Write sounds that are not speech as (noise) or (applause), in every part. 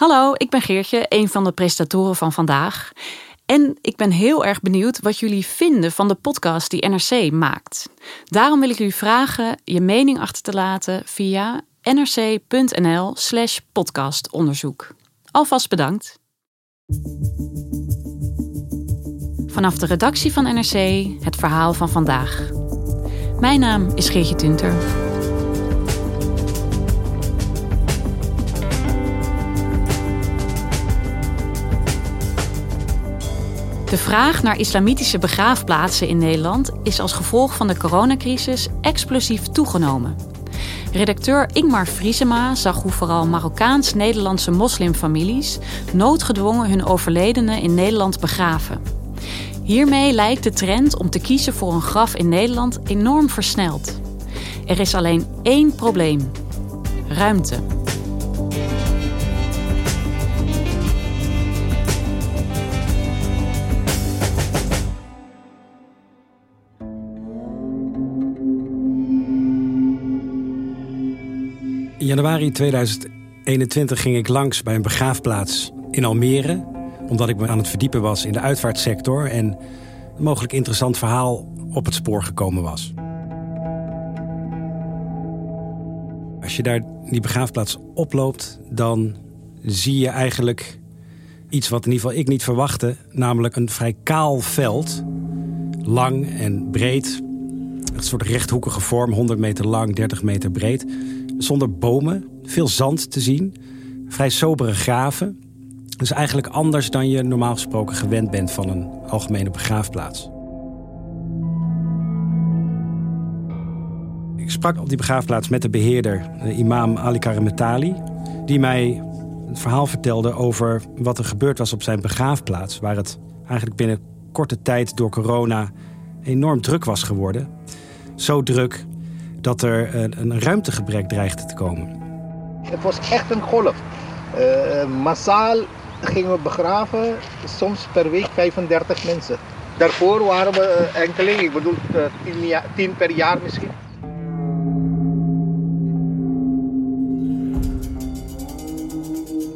Hallo, ik ben Geertje, een van de presentatoren van vandaag. En ik ben heel erg benieuwd wat jullie vinden van de podcast die NRC maakt. Daarom wil ik jullie vragen je mening achter te laten via nrc.nl/slash podcastonderzoek. Alvast bedankt. Vanaf de redactie van NRC het verhaal van vandaag. Mijn naam is Geertje Tunter. De vraag naar islamitische begraafplaatsen in Nederland is als gevolg van de coronacrisis explosief toegenomen. Redacteur Ingmar Vriesema zag hoe vooral Marokkaans-Nederlandse moslimfamilies noodgedwongen hun overledenen in Nederland begraven. Hiermee lijkt de trend om te kiezen voor een graf in Nederland enorm versneld. Er is alleen één probleem: ruimte. Januari 2021 ging ik langs bij een begraafplaats in Almere. Omdat ik me aan het verdiepen was in de uitvaartsector. En een mogelijk interessant verhaal op het spoor gekomen was. Als je daar die begraafplaats oploopt, dan zie je eigenlijk iets wat in ieder geval ik niet verwachtte. Namelijk een vrij kaal veld. Lang en breed. Een soort rechthoekige vorm, 100 meter lang, 30 meter breed zonder bomen, veel zand te zien, vrij sobere graven. Dus eigenlijk anders dan je normaal gesproken gewend bent van een algemene begraafplaats. Ik sprak op die begraafplaats met de beheerder, de imam Ali Karametali, die mij het verhaal vertelde over wat er gebeurd was op zijn begraafplaats, waar het eigenlijk binnen korte tijd door corona enorm druk was geworden. Zo druk dat er een ruimtegebrek dreigde te komen. Het was echt een golf. Uh, massaal gingen we begraven, soms per week 35 mensen. Daarvoor waren we eh, enkeling, ik bedoel 10 per jaar misschien.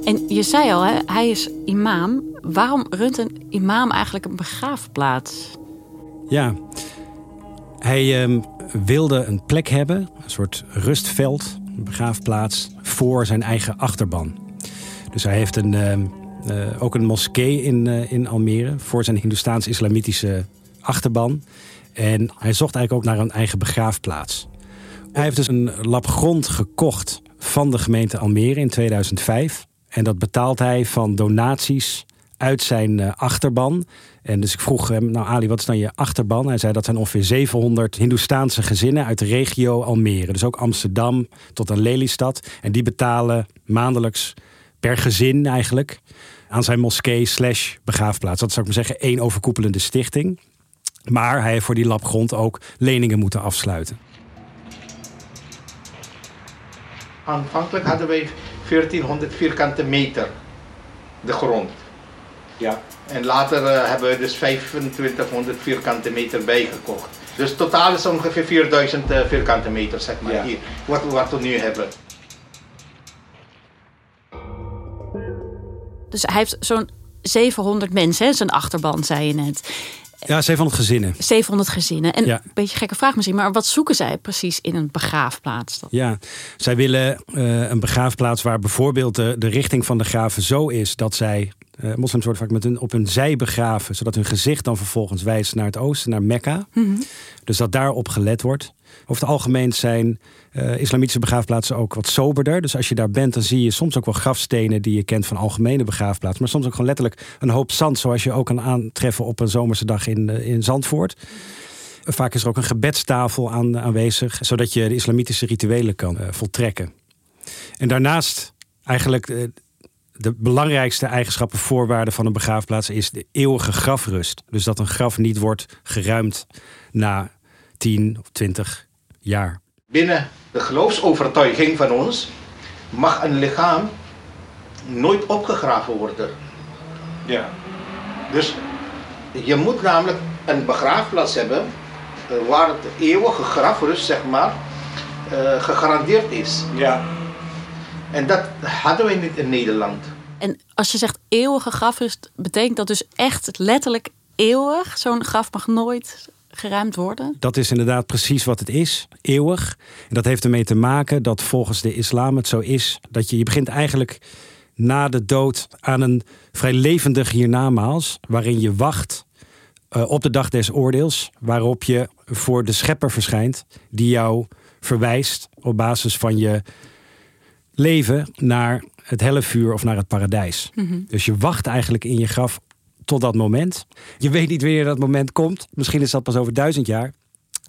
En je zei al, hè, hij is imam. Waarom runt een imam eigenlijk een begraafplaats? Ja, hij ehm, wilde een plek hebben, een soort rustveld, een begraafplaats, voor zijn eigen achterban. Dus hij heeft een, ehm, eh, ook een moskee in, uh, in Almere voor zijn Hindoestaans-islamitische achterban. En hij zocht eigenlijk ook naar een eigen begraafplaats. Hij heeft dus een lap grond gekocht van de gemeente Almere in 2005. En dat betaalt hij van donaties uit zijn uh, achterban. En dus ik vroeg hem, nou Ali, wat is dan je achterban? Hij zei dat zijn ongeveer 700 Hindoestaanse gezinnen uit de regio Almere. Dus ook Amsterdam tot aan Lelystad. En die betalen maandelijks per gezin eigenlijk aan zijn moskee slash begraafplaats. Dat zou ik maar zeggen één overkoepelende stichting. Maar hij heeft voor die lap grond ook leningen moeten afsluiten. Aanvankelijk hadden wij 1400 vierkante meter de grond. Ja. En later uh, hebben we dus 2500 vierkante meter bijgekocht. Dus totaal is ongeveer 4000 uh, vierkante meter, zeg maar, hier, wat, wat we nu hebben. Dus hij heeft zo'n 700 mensen, zijn achterban, zei je net. Ja, 700 gezinnen. 700 gezinnen. En Ja. een beetje gekke vraag misschien, maar wat zoeken zij precies in een begraafplaats? dan? Ja, zij willen eh, een begraafplaats waar bijvoorbeeld de, de richting van de graven zo is dat zij. eh moslims worden vaak met hun, op hun zij begraven, zodat hun gezicht dan vervolgens wijst naar het oosten, naar Mekka. Dus dat daarop gelet wordt. Over het algemeen zijn eh, islamitische begraafplaatsen ook wat soberder. Dus als je daar bent, dan zie je soms ook wel grafstenen die je kent van algemene begraafplaatsen. Maar soms ook gewoon letterlijk een hoop zand, zoals je ook kan aantreffen op een zomerse dag in, eh, in Zandvoort. Vaak is er ook een gebedstafel aan, aanwezig, zodat je de islamitische rituelen kan eh, voltrekken. En daarnaast eigenlijk de belangrijkste eigenschappen, voorwaarden van een begraafplaats is de eeuwige grafrust. Dus dat een graf niet wordt geruimd na 10 of 20 jaar. Binnen de geloofsovertuiging van ons mag een lichaam nooit opgegraven worden. Ja. Dus je moet namelijk een begraafplaats hebben eh, waar het eeuwige grafrust, zeg maar, eh, gegarandeerd is. Ja. En dat hadden we niet in Nederland. En als je zegt eeuwige grafrust, betekent dat dus echt letterlijk eeuwig? Zo'n graf mag nooit geruimd worden? Dat is inderdaad precies wat het is, eeuwig. En dat heeft ermee te maken dat volgens de islam het zo is dat je, je begint eigenlijk na de dood aan een vrij levendig hiernamaals, waarin je wacht eh, op de dag des oordeels, waarop je voor de schepper verschijnt, die jou verwijst op basis van je leven naar het helle vuur of naar het paradijs. Dus je wacht eigenlijk in je graf tot dat moment. Je weet niet wanneer dat moment komt. Misschien is dat pas over duizend jaar.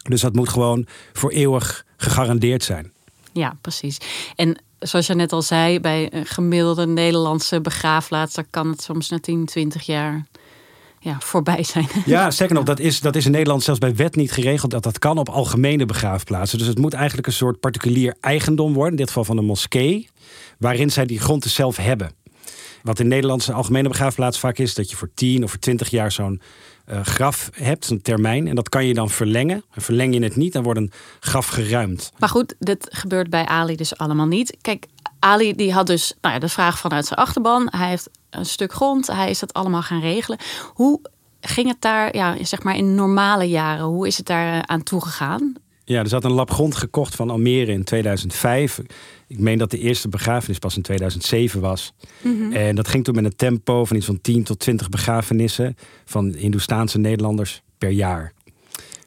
Dus dat moet gewoon voor eeuwig gegarandeerd zijn. Ja, precies. En zoals je net al zei, bij een gemiddelde Nederlandse begraafplaats, daar kan het soms na 10, 20 jaar ja, voorbij zijn. (laughs) Ja, sterker nog, dat is, dat is in Nederland zelfs bij wet niet geregeld dat dat kan op algemene begraafplaatsen. Dus het moet eigenlijk een soort particulier eigendom worden, in dit geval van een moskee, waarin zij die grond dus zelf hebben. Wat in Nederlandse algemene begraafplaats vaak is, dat je voor 10 of voor 20 jaar zo'n eh, graf hebt, een termijn. En dat kan je dan verlengen. En verleng je het niet, dan wordt een graf geruimd. Maar goed, dit gebeurt bij Ali dus allemaal niet. Kijk, Ali die had dus nou ja, de vraag vanuit zijn achterban. Hij heeft een stuk grond. Hij is dat allemaal gaan regelen. Hoe ging het daar, ja, zeg maar in normale jaren, hoe is het daar eh, aan toegegaan? Ja, er zat een lap grond gekocht van Almere in 2005. Ik meen dat de eerste begrafenis pas in 2007 was. En dat ging toen met een tempo van iets van 10 tot 20 begrafenissen van Hindoestaanse Nederlanders per jaar.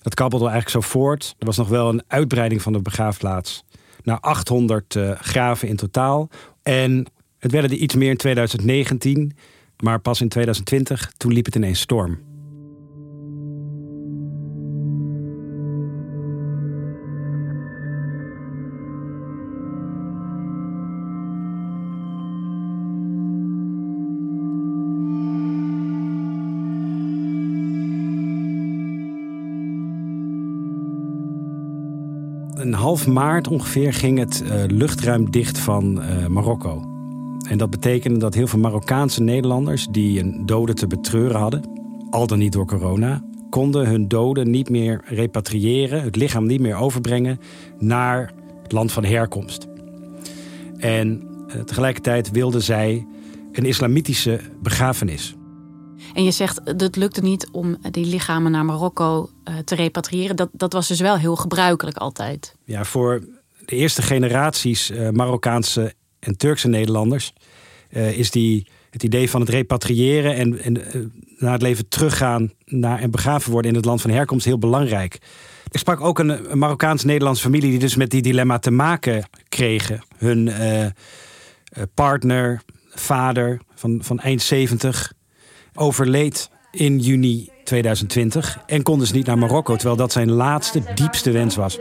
Dat kabbelde eigenlijk zo voort. Er was nog wel een uitbreiding van de begraafplaats naar 800 eh, graven in totaal. En het werden er iets meer in 2019, maar pas in 2020, toen liep het ineens storm. Half maart ongeveer ging het eh, luchtruim dicht van eh, Marokko. En dat betekende dat heel veel Marokkaanse Nederlanders die een dode te betreuren hadden, al dan niet door corona, konden hun doden niet meer repatriëren, het lichaam niet meer overbrengen naar het land van herkomst. En eh, tegelijkertijd wilden zij een islamitische begrafenis. En je zegt, het lukte niet om die lichamen naar Marokko te repatriëren. Dat, dat was dus wel heel gebruikelijk altijd. Ja, voor de eerste generaties eh, Marokkaanse en Turkse Nederlanders eh, is die, het idee van het repatriëren en, en eh, naar het leven teruggaan naar, en begraven worden in het land van herkomst heel belangrijk. Ik sprak ook een, een Marokkaans-Nederlandse familie die dus met die dilemma te maken kregen. Hun eh, eh, partner, vader van, van eind 70, overleed in juni 2020 en kon dus niet naar Marokko, terwijl dat zijn laatste, diepste wens was.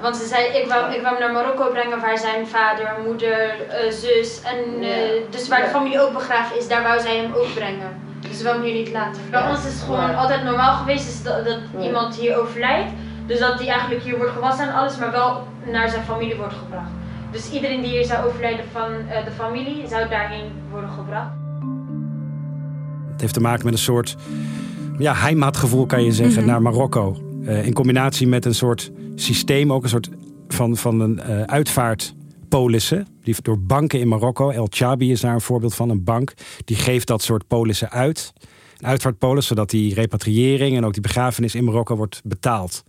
Want ze zei, ik wou, ik wou hem naar Marokko brengen waar zijn vader, moeder, eh, zus en eh, dus waar de familie ook begraven is, daar wou zij hem ook brengen. Dus we hem hier niet laten. Bij ons is het gewoon altijd normaal geweest dat, dat iemand hier overlijdt. Dus dat hij eigenlijk hier wordt gewassen en alles, maar wel naar zijn familie wordt gebracht. Dus iedereen die hier zou overlijden van eh, de familie, zou daarheen worden gebracht. Het heeft te maken met een soort ja, heimatgevoel, kan je zeggen, naar Marokko. Eh, in combinatie met een soort systeem, ook een soort van, van een eh uitvaartpolissen. Die door banken in Marokko, El Chabi is daar een voorbeeld van, een bank, die geeft dat soort polissen uit. Een uitvaartpolis, zodat die repatriëring en ook die begrafenis in Marokko wordt betaald.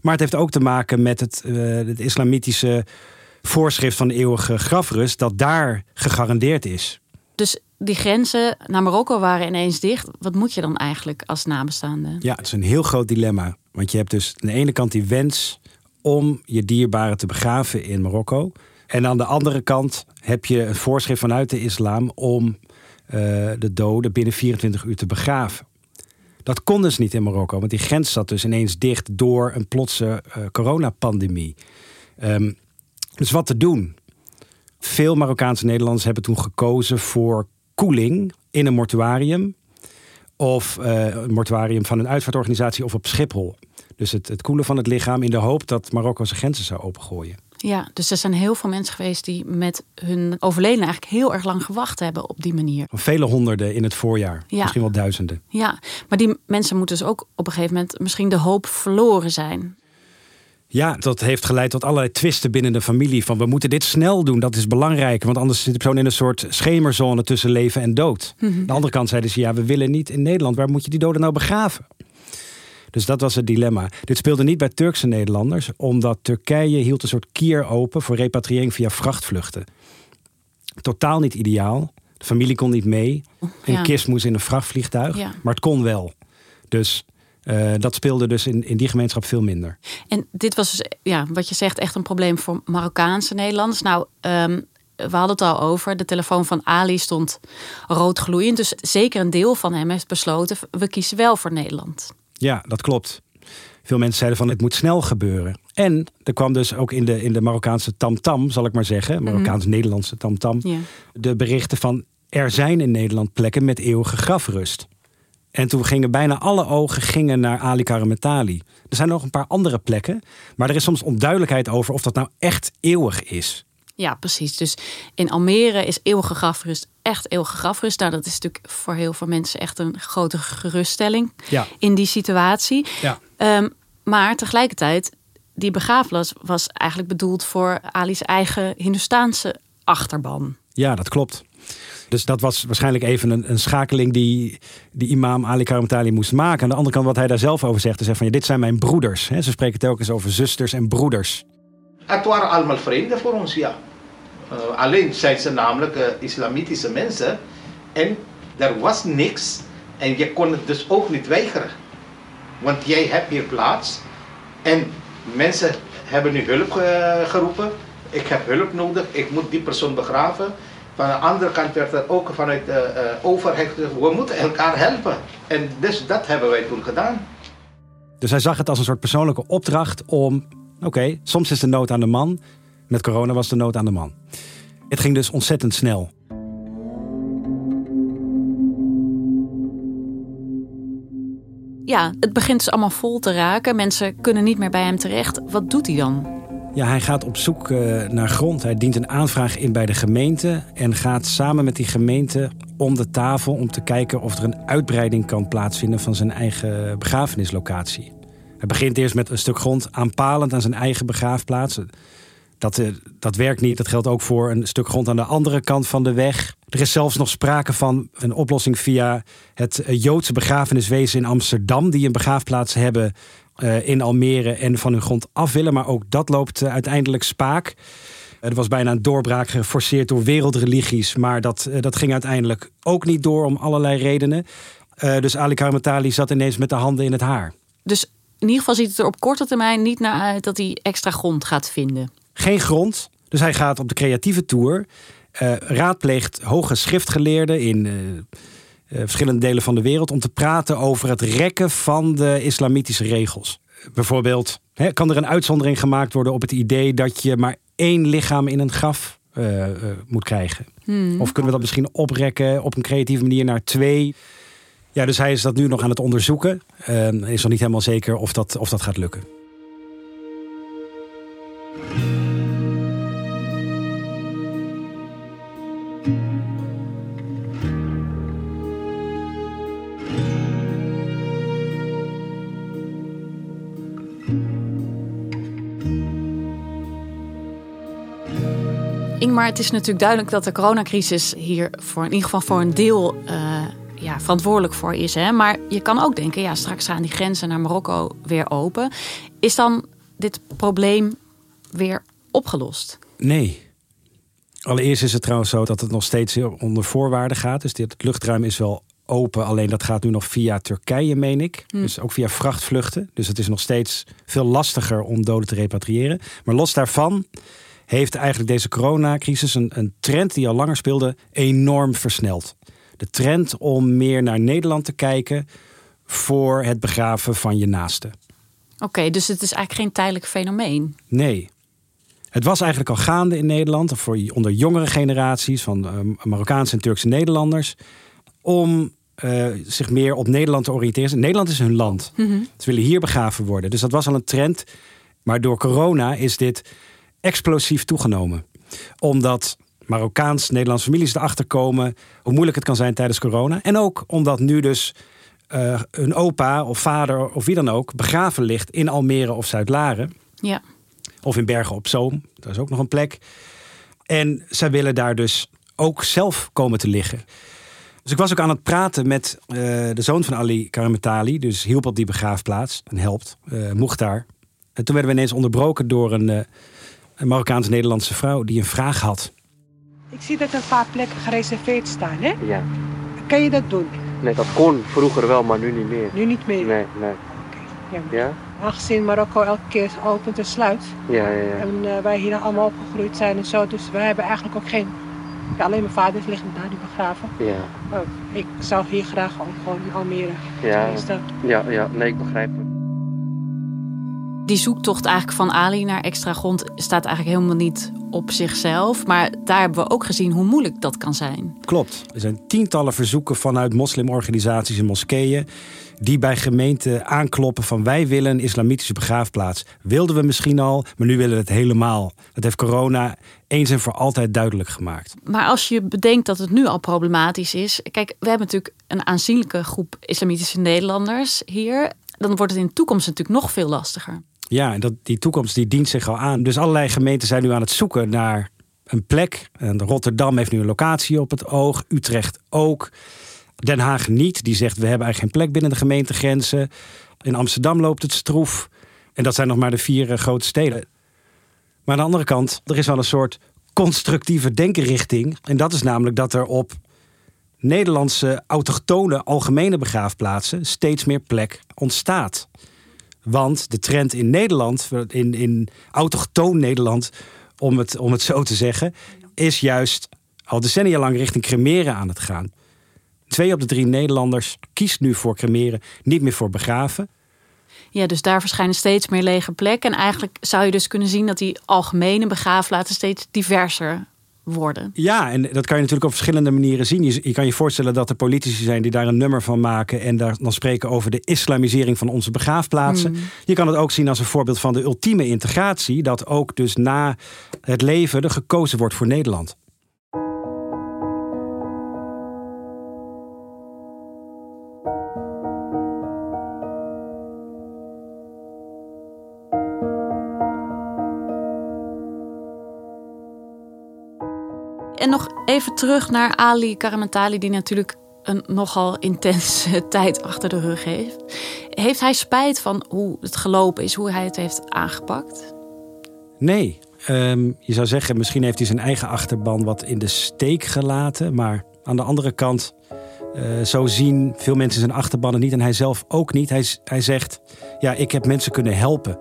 Maar het heeft ook te maken met het, uh, het islamitische voorschrift van de eeuwige grafrust, dat daar gegarandeerd is. Dus die grenzen naar Marokko waren ineens dicht. Wat moet je dan eigenlijk als nabestaande? Ja, het is een heel groot dilemma. Want je hebt dus aan de ene kant die wens om je dierbaren te begraven in Marokko. En aan de andere kant heb je een voorschrift vanuit de islam om uh, de doden binnen 24 uur te begraven. Dat kon dus niet in Marokko, want die grens zat dus ineens dicht door een plotse uh, coronapandemie. Um, dus wat te doen? Veel Marokkaanse Nederlanders hebben toen gekozen voor koeling in een mortuarium. Of uh, een mortuarium van een uitvaartorganisatie of op Schiphol. Dus het, het koelen van het lichaam in de hoop dat Marokko zijn grenzen zou opengooien. Ja, dus er zijn heel veel mensen geweest die met hun overleden eigenlijk heel erg lang gewacht hebben op die manier. Vele honderden in het voorjaar, ja. misschien wel duizenden. Ja, maar die mensen moeten dus ook op een gegeven moment misschien de hoop verloren zijn. Ja, dat heeft geleid tot allerlei twisten binnen de familie. Van we moeten dit snel doen, dat is belangrijk. Want anders zit de persoon in een soort schemerzone tussen leven en dood. Mm -hmm. de andere kant zeiden ze, ja, we willen niet in Nederland. Waar moet je die doden nou begraven? Dus dat was het dilemma. Dit speelde niet bij Turkse Nederlanders, omdat Turkije hield een soort kier open voor repatriëring via vrachtvluchten. Totaal niet ideaal. De familie kon niet mee. Een ja. kist moest in een vrachtvliegtuig. Ja. Maar het kon wel. Dus uh, dat speelde dus in, in die gemeenschap veel minder. En dit was dus, ja, wat je zegt, echt een probleem voor Marokkaanse Nederlanders. Nou, um, we hadden het al over. De telefoon van Ali stond rood gloeiend. Dus zeker een deel van hem heeft besloten: we kiezen wel voor Nederland. Ja, dat klopt. Veel mensen zeiden van het moet snel gebeuren. En er kwam dus ook in de, in de Marokkaanse tamtam, zal ik maar zeggen, Marokkaans-Nederlandse tamtam, ja. de berichten van er zijn in Nederland plekken met eeuwige grafrust. En toen gingen bijna alle ogen gingen naar Ali Karametali. Er zijn nog een paar andere plekken, maar er is soms onduidelijkheid over of dat nou echt eeuwig is. Ja, precies. Dus in Almere is eeuwige grafrust echt eeuwige grafrust. Nou, dat is natuurlijk voor heel veel mensen echt een grote geruststelling ja. in die situatie. Ja. Um, maar tegelijkertijd, die begraafplaats was eigenlijk bedoeld voor Ali's eigen Hindustaanse achterban. Ja, dat klopt. Dus dat was waarschijnlijk even een, een schakeling die, die imam Ali Karamtali moest maken. Aan de andere kant, wat hij daar zelf over zegt, is van ja, dit zijn mijn broeders. Ze spreken telkens over zusters en broeders. Het waren allemaal vreemden voor ons, ja. Uh, alleen zijn ze namelijk uh, islamitische mensen. En er was niks. En je kon het dus ook niet weigeren. Want jij hebt hier plaats. En mensen hebben nu hulp ge geroepen. Ik heb hulp nodig. Ik moet die persoon begraven. Van de andere kant werd er ook vanuit de uh, overheid we moeten elkaar helpen. En dus dat hebben wij toen gedaan. Dus hij zag het als een soort persoonlijke opdracht om... Oké, soms is de nood aan de man. Met corona was de nood aan de man. Het ging dus ontzettend snel. Ja, het begint dus allemaal vol te raken. Mensen kunnen niet meer bij hem terecht. Wat doet hij dan? Ja, hij gaat op zoek uh, naar grond. Hij dient een aanvraag in bij de gemeente en gaat samen met die gemeente om de tafel om te kijken of er een uitbreiding kan plaatsvinden van zijn eigen begrafenislocatie. Hij begint eerst met een stuk grond aanpalend aan zijn eigen begraafplaats. Dat, uh, dat werkt niet. Dat geldt ook voor een stuk grond aan de andere kant van de weg. Er is zelfs nog sprake van een oplossing via het Joodse begrafeniswezen in Amsterdam, die een begraafplaats hebben uh, in Almere en van hun grond af willen. Maar ook dat loopt uh, uiteindelijk spaak. Uh, er was bijna een doorbraak geforceerd door wereldreligies. Maar dat, dat ging uiteindelijk ook niet door om allerlei redenen. dus Ali Karamatali zat ineens met de handen in het haar. Dus in ieder geval ziet het er op korte termijn niet naar uit dat hij extra grond gaat vinden. Geen grond. Dus hij gaat op de creatieve tour. raadpleegt hoge schriftgeleerden in uh, verschillende delen van de wereld om te praten over het rekken van de islamitische regels. Bijvoorbeeld, hè, kan er een uitzondering gemaakt worden op het idee dat je maar één lichaam in een graf uh, uh, moet krijgen? Hmm. Of kunnen we dat misschien oprekken op een creatieve manier naar twee? Ja, dus hij is dat nu nog aan het onderzoeken. is nog niet helemaal zeker of dat, of dat gaat lukken. Ingmar, het is natuurlijk duidelijk dat de coronacrisis hier voor in ieder geval voor een deel uh, ja, verantwoordelijk voor is. Hè? Maar je kan ook denken, ja, straks gaan die grenzen naar Marokko weer open. Is dan dit probleem weer opgelost? Nee. Allereerst is het trouwens zo dat het nog steeds onder voorwaarden gaat. Dus dit, luchtruim is wel open, alleen dat gaat nu nog via Turkije, meen ik. Hm. Dus ook via vrachtvluchten. Dus het is nog steeds veel lastiger om doden te repatriëren. Maar los daarvan heeft eigenlijk deze coronacrisis een, een trend die al langer speelde enorm versneld. De trend om meer naar Nederland te kijken voor het begraven van je naasten. Oké, dus het is eigenlijk geen tijdelijk fenomeen. Nee. Het was eigenlijk al gaande in Nederland, voor onder jongere generaties van uh, Marokkaanse en Turkse Nederlanders, om uh, zich meer op Nederland te oriënteren. Nederland is hun land. Mm Ze willen hier begraven worden. Dus dat was al een trend. Maar door corona is dit explosief toegenomen. Omdat Marokkaans-Nederlandse families erachter komen hoe moeilijk het kan zijn tijdens corona. En ook omdat nu dus uh, een opa of vader of wie dan ook begraven ligt in Almere of Zuid-Laren. Ja. Of in Bergen op Zoom, dat is ook nog een plek. En zij willen daar dus ook zelf komen te liggen. Dus ik was ook aan het praten met uh, de zoon van Ali Karametali, dus hielp op die begraafplaats en helpt, uh, Mukhtar. En toen werden we ineens onderbroken door een, uh, een Marokkaans-Nederlandse vrouw die een vraag had. Ik zie dat er een paar plekken gereserveerd staan, hè? Ja. Kan je dat doen? Nee, dat kon vroeger wel, maar nu niet meer. Nu niet meer? Nee, nee. Oké, Ja? Aangezien Marokko elke keer opent en sluit. Ja, ja, ja. En uh, wij hier allemaal opgegroeid zijn en zo. Dus wij hebben eigenlijk ook geen... Ja, alleen mijn vader ligt daar nu begraven. Ja. Maar ik zou hier graag ook gewoon in Almere. Ja. Tenminste. Ja, ja, nee, ik begrijp het. Die zoektocht eigenlijk van Ali naar extra grond staat eigenlijk helemaal niet op zichzelf. Maar daar hebben we ook gezien hoe moeilijk dat kan zijn. Klopt. Er zijn tientallen verzoeken vanuit moslimorganisaties en moskeeën die bij gemeenten aankloppen van wij willen een islamitische begraafplaats. Wilden we misschien al, maar nu willen we het helemaal. Dat heeft corona eens en voor altijd duidelijk gemaakt. Maar als je bedenkt dat het nu al problematisch is. Kijk, we hebben natuurlijk een aanzienlijke groep islamitische Nederlanders hier. Dan wordt het in de toekomst natuurlijk nog veel lastiger. Ja, en dat, die toekomst die dient zich al aan. Dus allerlei gemeenten zijn nu aan het zoeken naar een plek. En Rotterdam heeft nu een locatie op het oog. Utrecht ook. Den Haag niet. Die zegt we hebben eigenlijk geen plek binnen de gemeentegrenzen. In Amsterdam loopt het stroef. En dat zijn nog maar de vier uh, grote steden. Maar aan de andere kant, er is wel een soort constructieve denkenrichting. En dat is namelijk dat er op Nederlandse autochtone algemene begraafplaatsen steeds meer plek ontstaat. Want de trend in Nederland, in, in autochtoon Nederland, om het, om het zo te zeggen, is juist al decennia lang richting cremeren aan het gaan. Twee op de drie Nederlanders kiest nu voor cremeren, niet meer voor begraven. Ja, dus daar verschijnen steeds meer lege plekken. En eigenlijk zou je dus kunnen zien dat die algemene begraafplaatsen steeds diverser worden. Ja, en dat kan je natuurlijk op verschillende manieren zien. Je, je, kan je voorstellen dat er politici zijn die daar een nummer van maken en daar dan spreken over de islamisering van onze begraafplaatsen. Hmm. Je kan het ook zien als een voorbeeld van de ultieme integratie, dat ook dus na het leven er gekozen wordt voor Nederland. En nog even terug naar Ali Karamatali, die natuurlijk een nogal intense (laughs) tijd achter de rug heeft. Heeft hij spijt van hoe het gelopen is, hoe hij het heeft aangepakt? Nee. Um, je zou zeggen, misschien heeft hij zijn eigen achterban wat in de steek gelaten. Maar aan de andere kant, uh, zo zien veel mensen zijn achterbannen niet en hij zelf ook niet. Hij, hij zegt, ja, ik heb mensen kunnen helpen.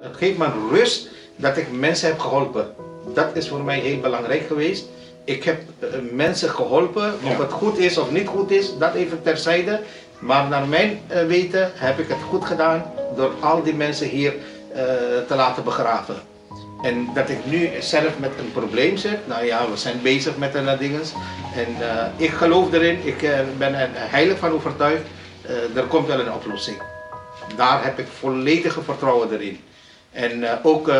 Het geeft me rust dat ik mensen heb geholpen. Dat is voor mij heel belangrijk geweest. Ik heb uh, mensen geholpen, of het goed is of niet goed is, dat even terzijde. Maar naar mijn uh, weten heb ik het goed gedaan door al die mensen hier uh, te laten begraven. En dat ik nu zelf met een probleem zit, nou ja, we zijn bezig met een dingen. En ik geloof erin, ik ben er heilig van overtuigd, er komt wel een oplossing. Daar heb ik volledige vertrouwen erin. En ook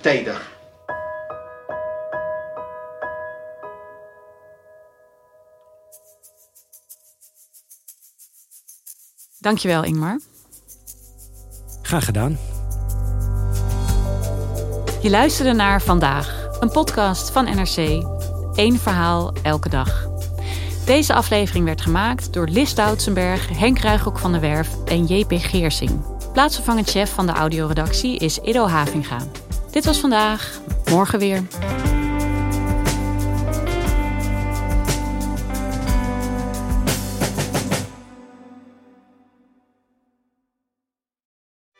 tijdig. Dankjewel, Ingmar. Graag gedaan. Je luisterde naar vandaag, Een podcast van NRC. Eén verhaal elke dag. Deze aflevering werd gemaakt door Lis Doutsenberg, Henk Ruigrok van der Werf en JP Geersing. Plaatsvervangend chef van de audioredactie is Ido Havinga. Dit was vandaag, morgen weer.